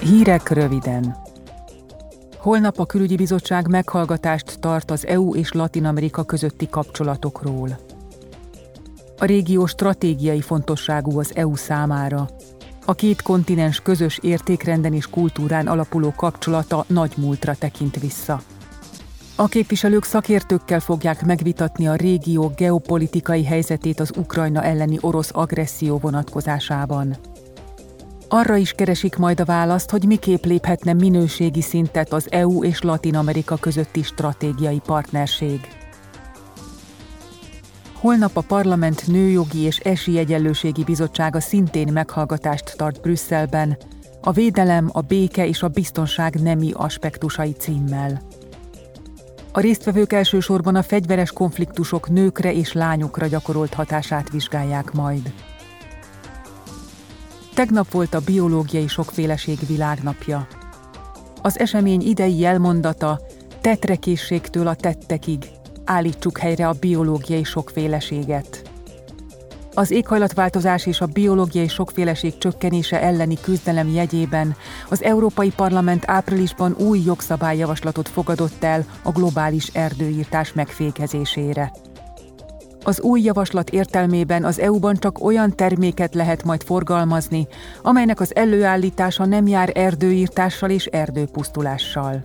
Hírek röviden. Holnap a külügyi bizottság meghallgatást tart az EU és Latin Amerika közötti kapcsolatokról. A régió stratégiai fontosságú az EU számára. A két kontinens közös értékrenden és kultúrán alapuló kapcsolata nagy múltra tekint vissza. A képviselők szakértőkkel fogják megvitatni a régió geopolitikai helyzetét az Ukrajna elleni orosz agresszió vonatkozásában. Arra is keresik majd a választ, hogy miképp léphetne minőségi szintet az EU és Latin Amerika közötti stratégiai partnerség. Holnap a Parlament Nőjogi és Esélyegyenlőségi Bizottsága szintén meghallgatást tart Brüsszelben, a védelem, a béke és a biztonság nemi aspektusai címmel. A résztvevők elsősorban a fegyveres konfliktusok nőkre és lányokra gyakorolt hatását vizsgálják majd. Tegnap volt a biológiai sokféleség világnapja. Az esemény idei jelmondata tetrekészségtől a tettekig, állítsuk helyre a biológiai sokféleséget. Az éghajlatváltozás és a biológiai sokféleség csökkenése elleni küzdelem jegyében az Európai Parlament áprilisban új jogszabályjavaslatot fogadott el a globális erdőírtás megfékezésére. Az új javaslat értelmében az EU-ban csak olyan terméket lehet majd forgalmazni, amelynek az előállítása nem jár erdőírtással és erdőpusztulással.